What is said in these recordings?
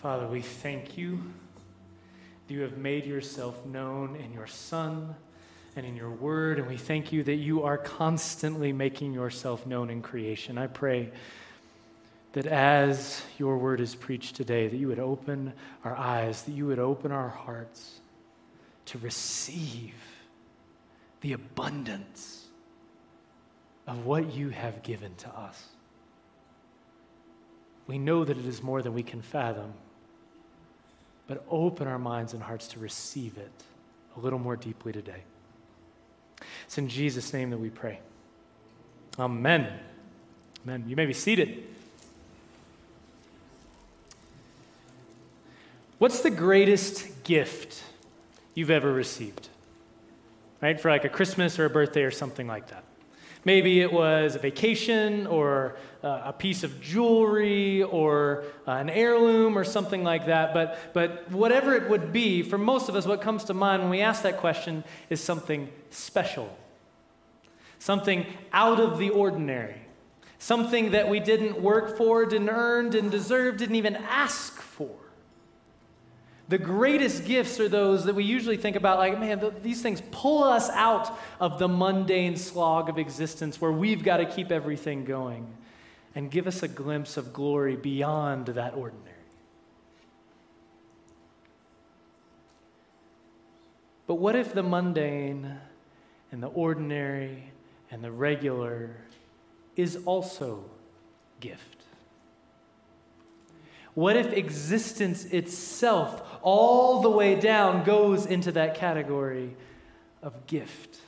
Father, we thank you that you have made yourself known in your Son and in your word, and we thank you that you are constantly making yourself known in creation. I pray that as your word is preached today, that you would open our eyes, that you would open our hearts to receive the abundance of what you have given to us. We know that it is more than we can fathom, but open our minds and hearts to receive it a little more deeply today. It's in Jesus' name that we pray. Amen. Amen. You may be seated. What's the greatest gift you've ever received? Right? For like a Christmas or a birthday or something like that. Maybe it was a vacation or uh, a piece of jewelry or uh, an heirloom or something like that. But, but whatever it would be, for most of us, what comes to mind when we ask that question is something special, something out of the ordinary, something that we didn't work for, didn't earn, didn't deserve, didn't even ask for. The greatest gifts are those that we usually think about, like, man, th- these things pull us out of the mundane slog of existence where we've got to keep everything going and give us a glimpse of glory beyond that ordinary. But what if the mundane and the ordinary and the regular is also gift? What if existence itself, all the way down, goes into that category of gift?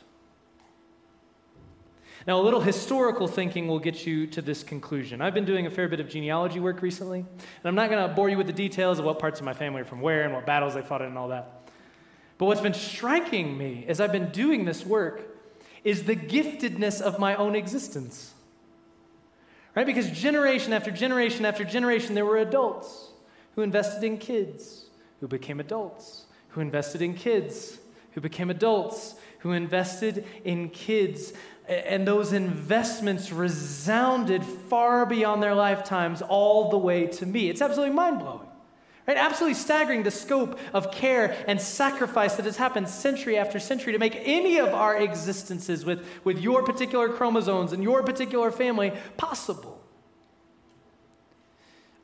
Now, a little historical thinking will get you to this conclusion. I've been doing a fair bit of genealogy work recently, and I'm not going to bore you with the details of what parts of my family are from where and what battles they fought in and all that. But what's been striking me as I've been doing this work is the giftedness of my own existence. Right? Because generation after generation after generation, there were adults who invested in kids, who became adults, who invested in kids, who became adults, who invested in kids. And those investments resounded far beyond their lifetimes, all the way to me. It's absolutely mind blowing. Right? Absolutely staggering the scope of care and sacrifice that has happened century after century to make any of our existences with, with your particular chromosomes and your particular family possible.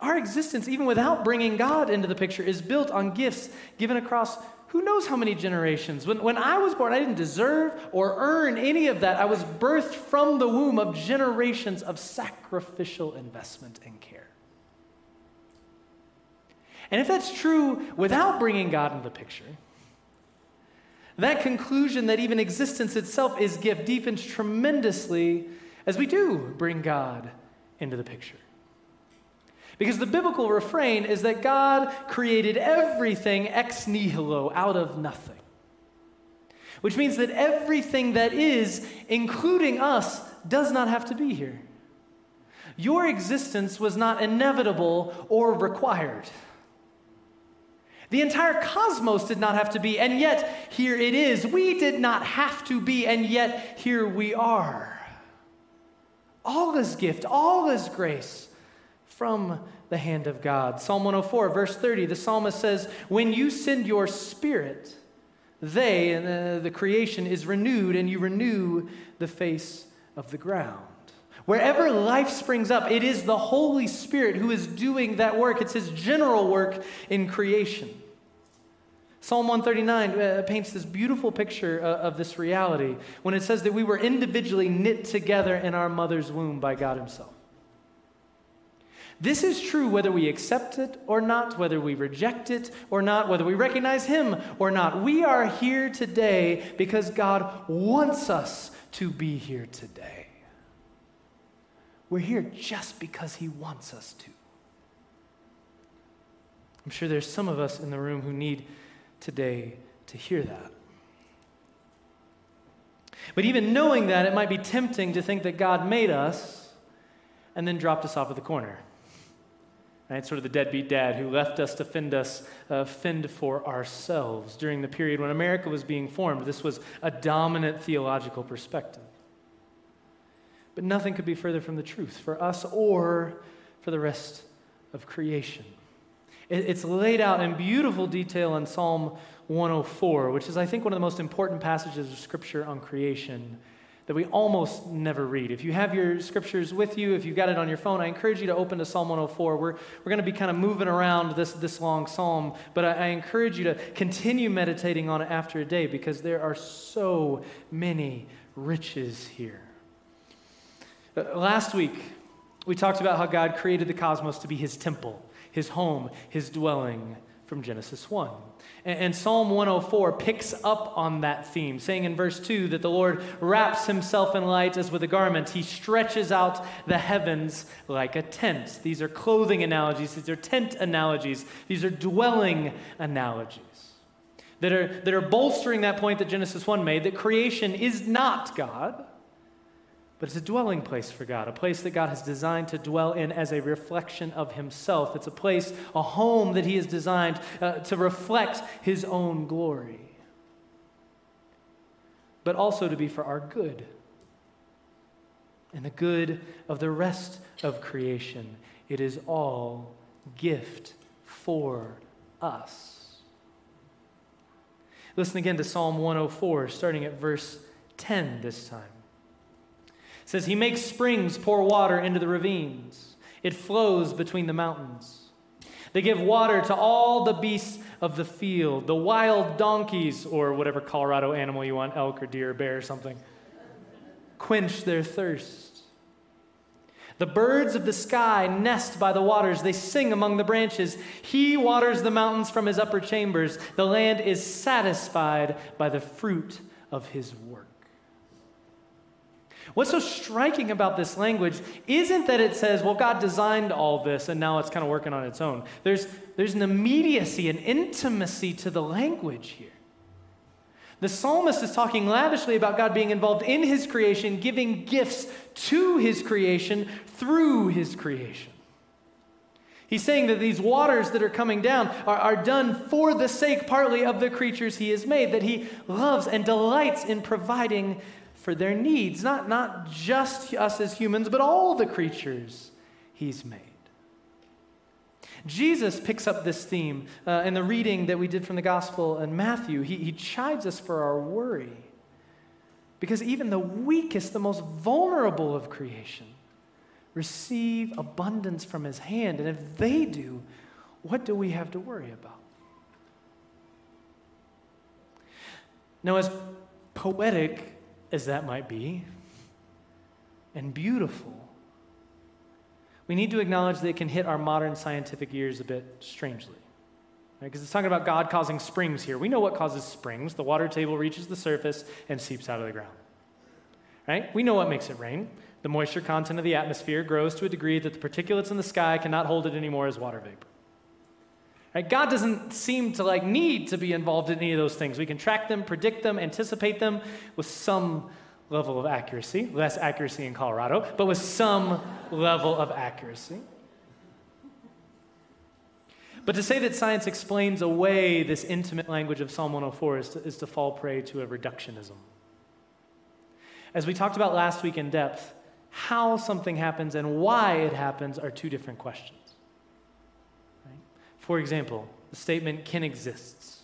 Our existence, even without bringing God into the picture, is built on gifts given across who knows how many generations. When, when I was born, I didn't deserve or earn any of that. I was birthed from the womb of generations of sacrificial investment and care. And if that's true without bringing God into the picture, that conclusion that even existence itself is gift deepens tremendously as we do bring God into the picture. Because the biblical refrain is that God created everything ex nihilo, out of nothing. Which means that everything that is, including us, does not have to be here. Your existence was not inevitable or required. The entire cosmos did not have to be, and yet here it is. We did not have to be, and yet here we are. All is gift, all is grace from the hand of God. Psalm 104, verse 30, the psalmist says, When you send your spirit, they, and the, the creation, is renewed, and you renew the face of the ground. Wherever life springs up, it is the Holy Spirit who is doing that work. It's his general work in creation. Psalm 139 uh, paints this beautiful picture uh, of this reality when it says that we were individually knit together in our mother's womb by God Himself. This is true whether we accept it or not, whether we reject it or not, whether we recognize Him or not. We are here today because God wants us to be here today. We're here just because He wants us to. I'm sure there's some of us in the room who need today to hear that. But even knowing that, it might be tempting to think that God made us and then dropped us off at the corner. Right? Sort of the deadbeat dad who left us to fend us, uh, fend for ourselves during the period when America was being formed. This was a dominant theological perspective. But nothing could be further from the truth for us or for the rest of creation. It's laid out in beautiful detail in Psalm 104, which is, I think, one of the most important passages of Scripture on creation that we almost never read. If you have your scriptures with you, if you've got it on your phone, I encourage you to open to Psalm 104. We're, we're going to be kind of moving around this, this long psalm, but I, I encourage you to continue meditating on it after a day because there are so many riches here. Uh, last week, we talked about how God created the cosmos to be his temple, his home, his dwelling from Genesis 1. And, Psalm 104 picks up on that theme, saying in verse 2 that the Lord wraps himself in light as with a garment. He stretches out the heavens like a tent. These are clothing analogies, these are tent analogies, these are dwelling analogies that are, that are bolstering that point that Genesis 1 made that creation is not God but it's a dwelling place for God, a place that God has designed to dwell in as a reflection of Himself. It's a place, a home that He has designed uh, to reflect His own glory, but also to be for our good and the good of the rest of creation. It is all gift for us. Listen again to Psalm 104, starting at verse 10 this time says, He makes springs pour water into the ravines, it flows between the mountains. They give water to all the beasts of the field, the wild donkeys, or whatever Colorado animal you want, elk or deer or bear or something. Quench their thirst. The birds of the sky nest by the waters. They sing among the branches. He waters the mountains from his upper chambers. The land is satisfied by the fruit of his work. What's so striking about this language isn't that it says, well, God designed all this and now it's kind of working on its own. There's, there's an immediacy, an intimacy to the language here. The psalmist is talking lavishly about God being involved in his creation, giving gifts to his creation through his creation. He's saying that these waters that are coming down are, are done for the sake, partly, of the creatures he has made, that he loves and delights in providing for their needs, not, not just us as humans, but all the creatures he's made. Jesus picks up this theme uh, in the reading that we did from the gospel in Matthew. He, he chides us for our worry. Because even the weakest, the most vulnerable of creation, receive abundance from his hand. And if they do, what do we have to worry about? Now, as poetic as that might be, and beautiful, we need to acknowledge that it can hit our modern scientific ears a bit strangely. Because right? it's talking about God causing springs here. We know what causes springs. The water table reaches the surface and seeps out of the ground. Right? We know what makes it rain. The moisture content of the atmosphere grows to a degree that the particulates in the sky cannot hold it anymore as water vapor. Right? God doesn't seem to like need to be involved in any of those things. We can track them, predict them, anticipate them with some level of accuracy, less accuracy in Colorado, but with some level of accuracy. But to say that science explains away this intimate language of Psalm 104 is to, is to fall prey to a reductionism. As we talked about last week in depth, how something happens and why it happens are two different questions. For example, the statement Ken exists.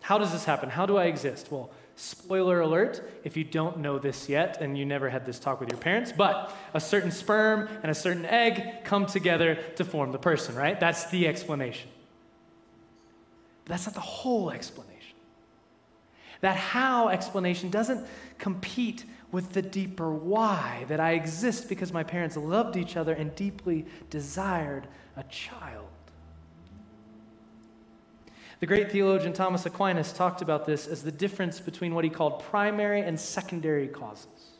How does this happen? How do I exist? Well, spoiler alert if you don't know this yet and you never had this talk with your parents, but a certain sperm and a certain egg come together to form the person, right? That's the explanation. But that's not the whole explanation. That how explanation doesn't compete with the deeper why that I exist because my parents loved each other and deeply desired a child. The great theologian Thomas Aquinas talked about this as the difference between what he called primary and secondary causes.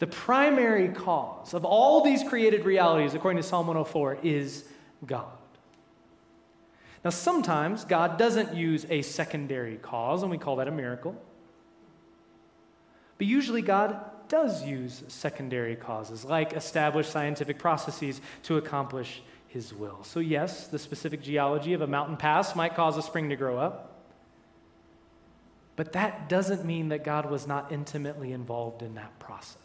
The primary cause of all these created realities, according to Psalm 104, is God. Now, sometimes God doesn't use a secondary cause, and we call that a miracle. But usually, God does use secondary causes, like established scientific processes to accomplish his will. So, yes, the specific geology of a mountain pass might cause a spring to grow up. But that doesn't mean that God was not intimately involved in that process.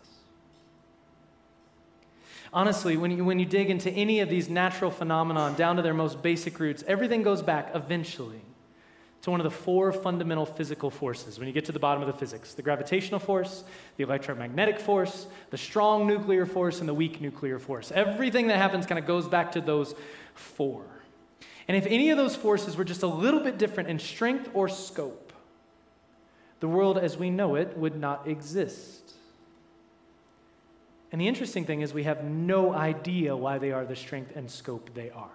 Honestly, when you, when you dig into any of these natural phenomena down to their most basic roots, everything goes back eventually to one of the four fundamental physical forces when you get to the bottom of the physics the gravitational force, the electromagnetic force, the strong nuclear force, and the weak nuclear force. Everything that happens kind of goes back to those four. And if any of those forces were just a little bit different in strength or scope, the world as we know it would not exist. And the interesting thing is, we have no idea why they are the strength and scope they are.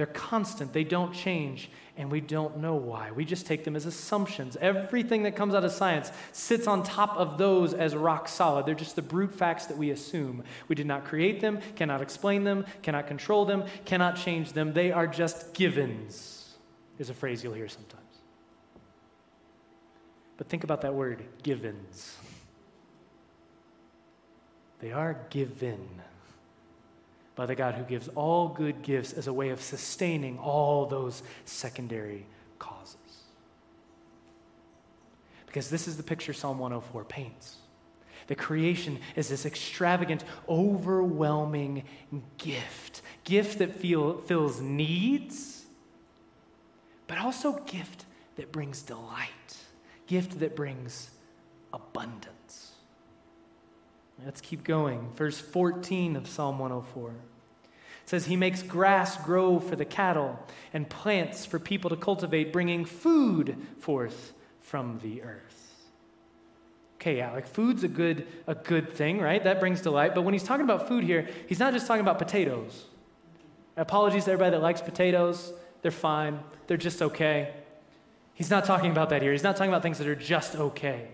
They're constant, they don't change, and we don't know why. We just take them as assumptions. Everything that comes out of science sits on top of those as rock solid. They're just the brute facts that we assume. We did not create them, cannot explain them, cannot control them, cannot change them. They are just givens, is a phrase you'll hear sometimes. But think about that word, givens. They are given by the God who gives all good gifts as a way of sustaining all those secondary causes. Because this is the picture Psalm 104 paints. The creation is this extravagant, overwhelming gift. Gift that feel, fills needs, but also gift that brings delight. Gift that brings abundance. Let's keep going. Verse 14 of Psalm 104 says he makes grass grow for the cattle and plants for people to cultivate, bringing food forth from the earth. Okay, yeah, like food's a good, a good thing, right? That brings delight. But when he's talking about food here, he's not just talking about potatoes. Apologies to everybody that likes potatoes. They're fine. They're just okay. He's not talking about that here. He's not talking about things that are just okay.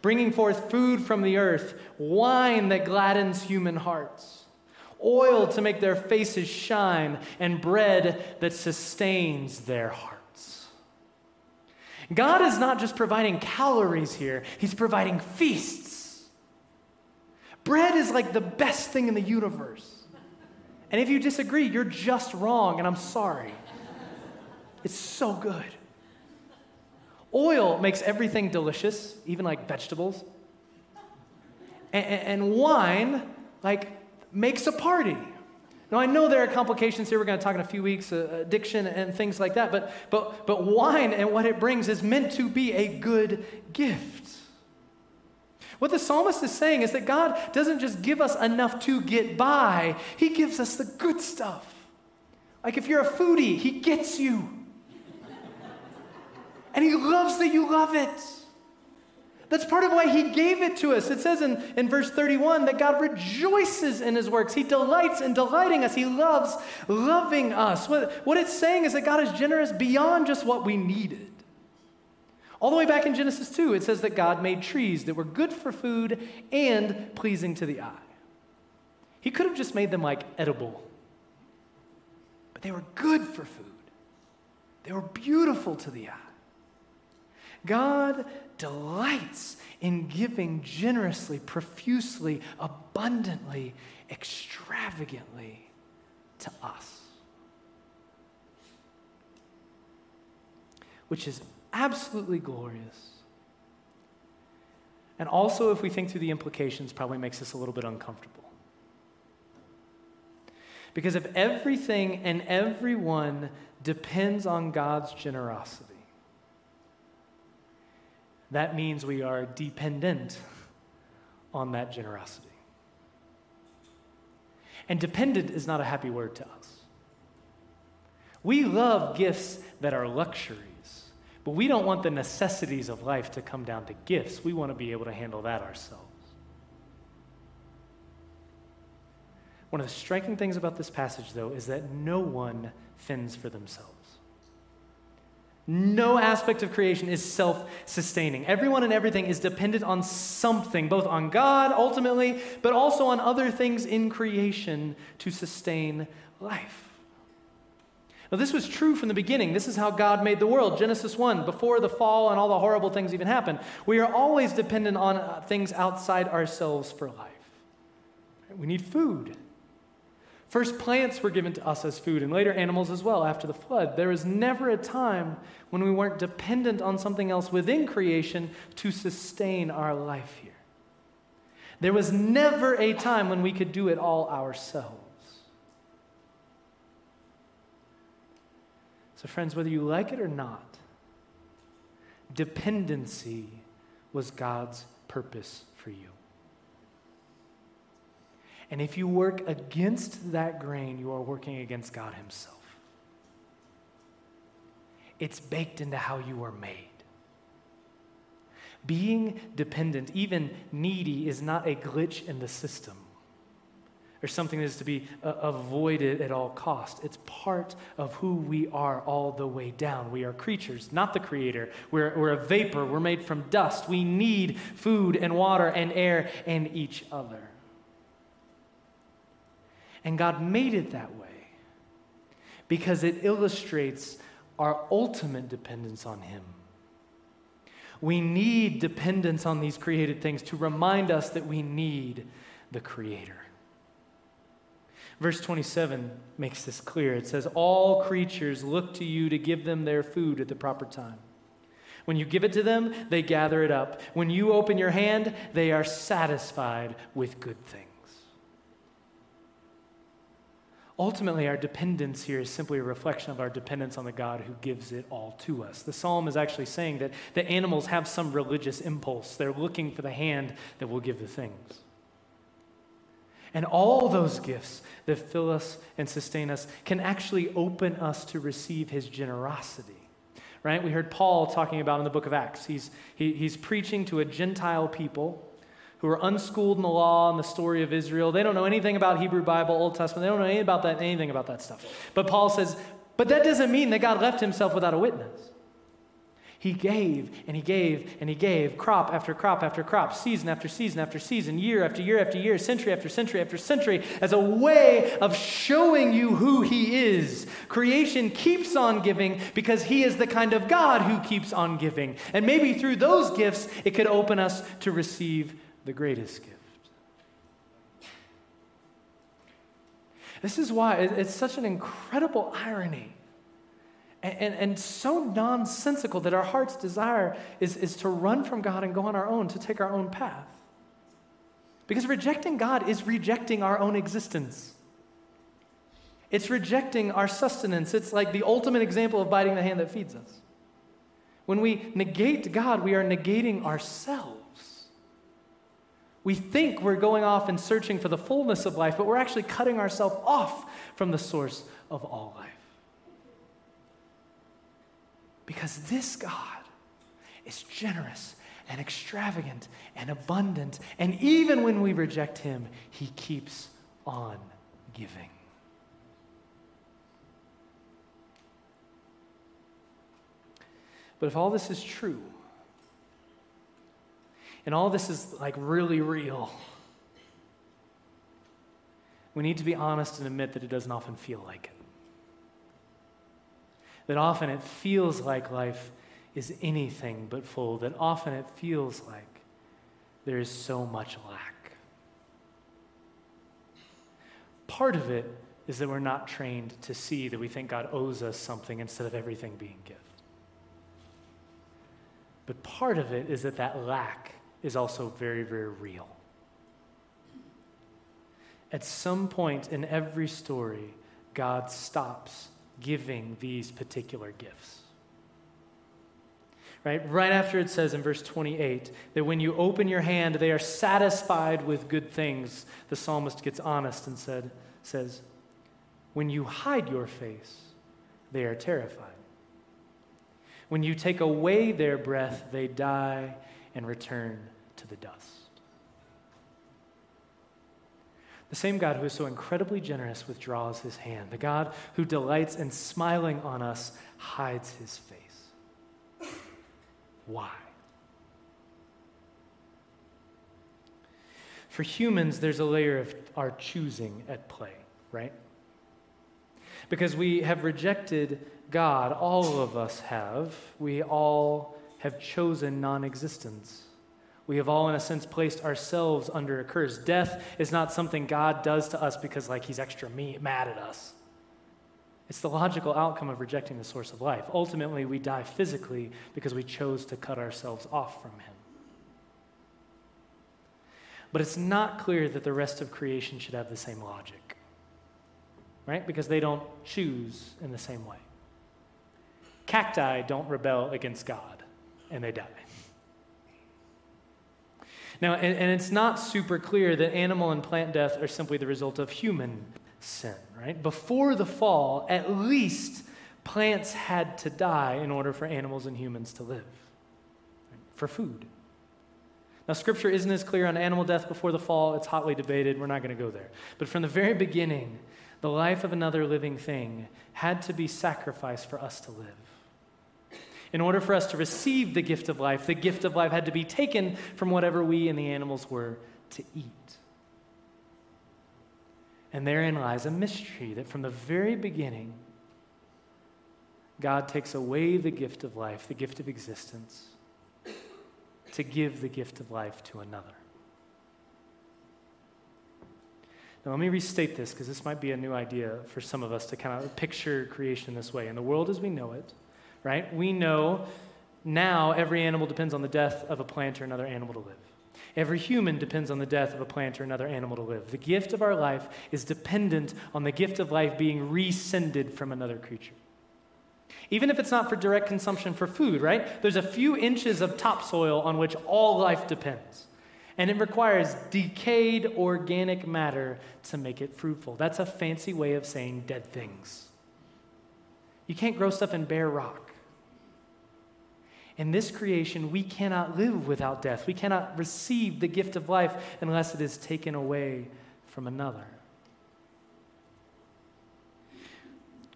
Bringing forth food from the earth, wine that gladdens human hearts oil to make their faces shine, and bread that sustains their hearts. God is not just providing calories here, He's providing feasts. Bread is like the best thing in the universe. And if you disagree, you're just wrong, and I'm sorry. It's so good. Oil makes everything delicious, even like vegetables. And, and, wine, like makes a party. Now, I know there are complications here. We're going to talk in a few weeks, uh, addiction and things like that. But, but, but wine and what it brings is meant to be a good gift. What the psalmist is saying is that God doesn't just give us enough to get by, He gives us the good stuff. Like if you're a foodie, He gets you. And He loves that you love it. That's part of why he gave it to us. It says in, in verse 31 that God rejoices in his works. He delights in delighting us. He loves loving us. What, what it's saying is that God is generous beyond just what we needed. All the way back in Genesis 2, it says that God made trees that were good for food and pleasing to the eye. He could have just made them like edible, but they were good for food, they were beautiful to the eye. God delights in giving generously, profusely, abundantly, extravagantly to us. Which is absolutely glorious. And also, if we think through the implications, probably makes us a little bit uncomfortable. Because if everything and everyone depends on God's generosity, that means we are dependent on that generosity. And dependent is not a happy word to us. We love gifts that are luxuries, but we don't want the necessities of life to come down to gifts. We want to be able to handle that ourselves. One of the striking things about this passage, though, is that no one fends for themselves. No aspect of creation is self sustaining. Everyone and everything is dependent on something, both on God ultimately, but also on other things in creation to sustain life. Now, this was true from the beginning. This is how God made the world. Genesis 1, before the fall and all the horrible things even happened. We are always dependent on things outside ourselves for life. We need food. First, plants were given to us as food, and later animals as well after the flood. There was never a time when we weren't dependent on something else within creation to sustain our life here. There was never a time when we could do it all ourselves. So, friends, whether you like it or not, dependency was God's purpose for you. And if you work against that grain, you are working against God Himself. It's baked into how you are made. Being dependent, even needy, is not a glitch in the system or something that is to be uh, avoided at all cost. It's part of who we are all the way down. We are creatures, not the creator. We're, we're a vapor. We're made from dust. We need food and water and air and each other. And God made it that way because it illustrates our ultimate dependence on Him. We need dependence on these created things to remind us that we need the Creator. Verse 27 makes this clear. It says, All creatures look to you to give them their food at the proper time. When you give it to them, they gather it up. When you open your hand, they are satisfied with good things. Ultimately, our dependence here is simply a reflection of our dependence on the God who gives it all to us. The psalm is actually saying that the animals have some religious impulse. They're looking for the hand that will give the things. And all those gifts that fill us and sustain us can actually open us to receive his generosity. Right? We heard Paul talking about in the book of Acts. He's, he, he's preaching to a Gentile people who are unschooled in the law and the story of Israel. They don't know anything about Hebrew Bible, Old Testament. They don't know anything about that, anything about that stuff. But Paul says, but that doesn't mean that God left himself without a witness. He gave and he gave and he gave crop after crop after crop, season after season after season, year after year after year, century after century after century, as a way of showing you who he is. Creation keeps on giving because he is the kind of God who keeps on giving. And maybe through those gifts, it could open us to receive the greatest gift. This is why it's such an incredible irony and, and, and, so nonsensical that our heart's desire is, is to run from God and go on our own, to take our own path. Because rejecting God is rejecting our own existence. It's rejecting our sustenance. It's like the ultimate example of biting the hand that feeds us. When we negate God, we are negating ourselves. We think we're going off and searching for the fullness of life, but we're actually cutting ourselves off from the source of all life. Because this God is generous and extravagant and abundant, and even when we reject Him, He keeps on giving. But if all this is true, and all this is like really real, we need to be honest and admit that it doesn't often feel like it. That often it feels like life is anything but full, that often it feels like there is so much lack. Part of it is that we're not trained to see that we think God owes us something instead of everything being gift. But part of it is that that lack is also very, very real. At some point in every story, God stops giving these particular gifts. Right? Right after it says in verse 28 that when you open your hand, they are satisfied with good things, the psalmist gets honest and said, says, When you hide your face, they are terrified. When you take away their breath, they die and return to the dust. The same God who is so incredibly generous withdraws his hand. The God who delights in smiling on us hides his face. Why? For humans, there's a layer of our choosing at play, right? Because we have rejected God, all of us have. We all have chosen non existence. We have all, in a sense, placed ourselves under a curse. Death is not something God does to us because, like, he's extra me- mad at us. It's the logical outcome of rejecting the source of life. Ultimately, we die physically because we chose to cut ourselves off from him. But it's not clear that the rest of creation should have the same logic, right? Because they don't choose in the same way. Cacti don't rebel against God, and they die. Now, and, and, it's not super clear that animal and plant death are simply the result of human sin, right? Before the fall, at least plants had to die in order for animals and humans to live, right? for food. Now, scripture isn't as clear on animal death before the fall. It's hotly debated. We're not going to go there. But from the very beginning, the life of another living thing had to be sacrificed for us to live. In order for us to receive the gift of life, the gift of life had to be taken from whatever we and the animals were to eat. And therein lies a mystery that from the very beginning, God takes away the gift of life, the gift of existence, to give the gift of life to another. Now, let me restate this because this might be a new idea for some of us to kind of picture creation this way. In the world as we know it, right? We know now every animal depends on the death of a plant or another animal to live. Every human depends on the death of a plant or another animal to live. The gift of our life is dependent on the gift of life being rescinded from another creature. Even if it's not for direct consumption for food, right? There's a few inches of topsoil on which all life depends. And it requires decayed organic matter to make it fruitful. That's a fancy way of saying dead things. You can't grow stuff in bare rock. In this creation, we cannot live without death. We cannot receive the gift of life unless it is taken away from another.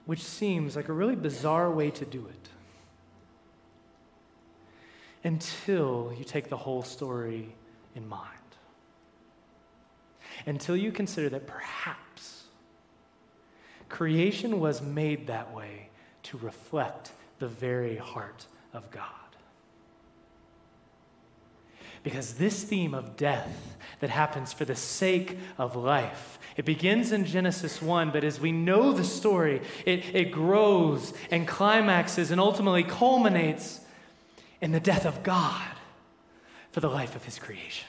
Which seems like a really bizarre way to do it. Until you take the whole story in mind. Until you consider that perhaps creation was made that way to reflect the very heart of God. Because this theme of death that happens for the sake of life, it begins in Genesis 1, but as we know the story, it, it grows and climaxes and ultimately culminates in the death of God for the life of his creation.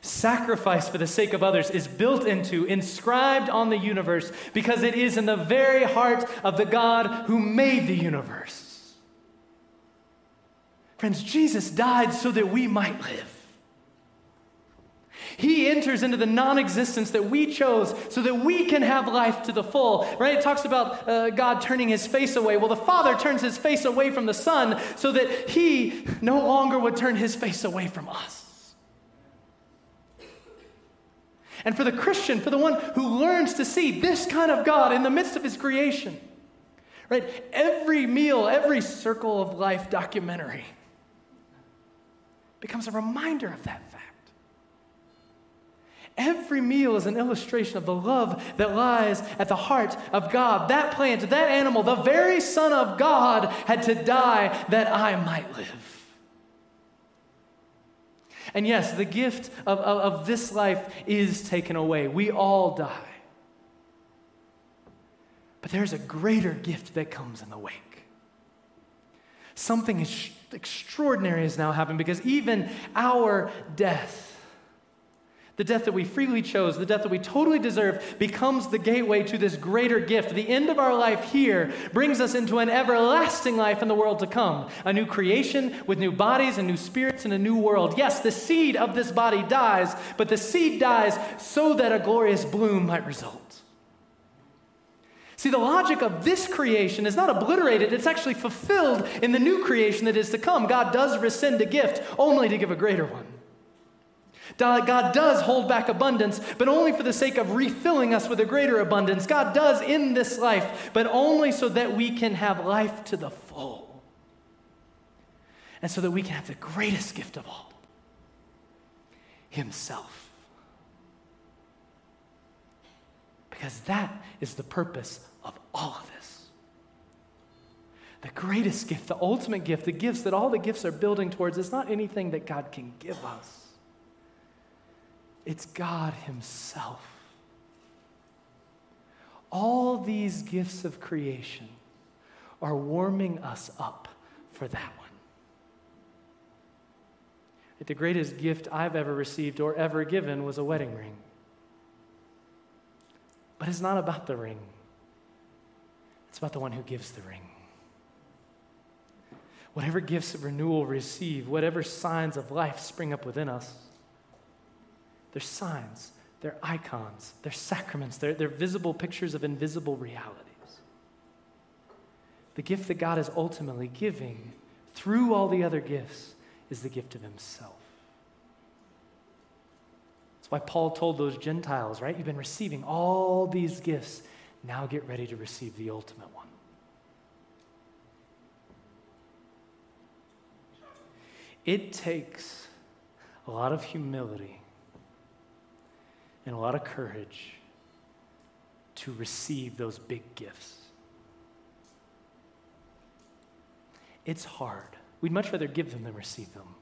Sacrifice for the sake of others is built into, inscribed on the universe, because it is in the very heart of the God who made the universe. Friends, Jesus died so that we might live. He enters into the non existence that we chose so that we can have life to the full, right? It talks about uh, God turning his face away. Well, the Father turns his face away from the Son so that he no longer would turn his face away from us. And for the Christian, for the one who learns to see this kind of God in the midst of his creation, right? Every meal, every circle of life documentary becomes a reminder of that fact. Every meal is an illustration of the love that lies at the heart of God. That plant, that animal, the very Son of God had to die that I might live. And yes, the gift of, of, of this life is taken away. We all die. But there's a greater gift that comes in the wake. Something extraordinary has now happened because even our death, the death that we freely chose, the death that we totally deserve, becomes the gateway to this greater gift. The end of our life here brings us into an everlasting life in the world to come a new creation with new bodies and new spirits and a new world. Yes, the seed of this body dies, but the seed dies so that a glorious bloom might result. See, the logic of this creation is not obliterated, it's actually fulfilled in the new creation that is to come. God does rescind a gift only to give a greater one. God does hold back abundance, but only for the sake of refilling us with a greater abundance. God does in this life, but only so that we can have life to the full. And so that we can have the greatest gift of all Himself. Because that is the purpose of all of this. The greatest gift, the ultimate gift, the gifts that all the gifts are building towards is not anything that God can give us, it's God Himself. All these gifts of creation are warming us up for that one. the greatest gift I've ever received or ever given was a wedding ring. But it's not about the ring, it's about the one who gives the ring. Whatever gifts of renewal receive, whatever signs of life spring up within us, they're signs, they're icons, they're sacraments, they're, they're visible pictures of invisible realities. The gift that God is ultimately giving through all the other gifts is the gift of Himself. That's why Paul told those Gentiles, right? You've been receiving all these gifts. Now get ready to receive the ultimate one. It takes a lot of humility and a lot of courage to receive those big gifts. It's hard. We'd much rather give them than receive them.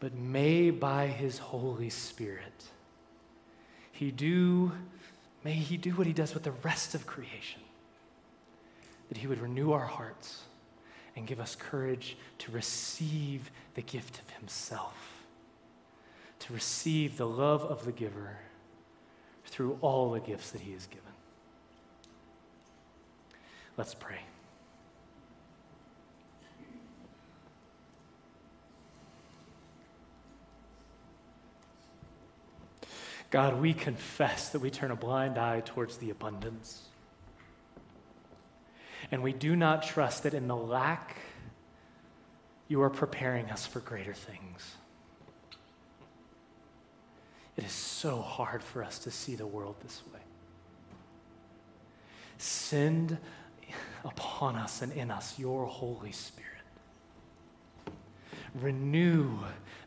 But may by his Holy Spirit, he do, may he do what he does with the rest of creation. That he would renew our hearts and give us courage to receive the gift of himself, to receive the love of the giver through all the gifts that he has given. Let's pray. God, we confess that we turn a blind eye towards the abundance. And we do not trust that in the lack, you are preparing us for greater things. It is so hard for us to see the world this way. Send upon us and in us your Holy Spirit. Renew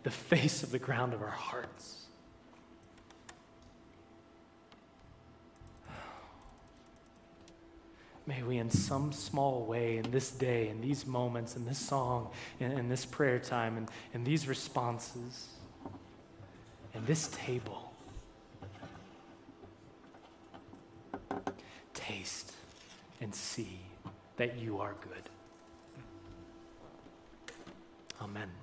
the face of the ground of our hearts. May we, in some small way, in this day, in these moments, in this song, in, in this prayer time, and in, in these responses, in this table, taste and see that you are good. Amen.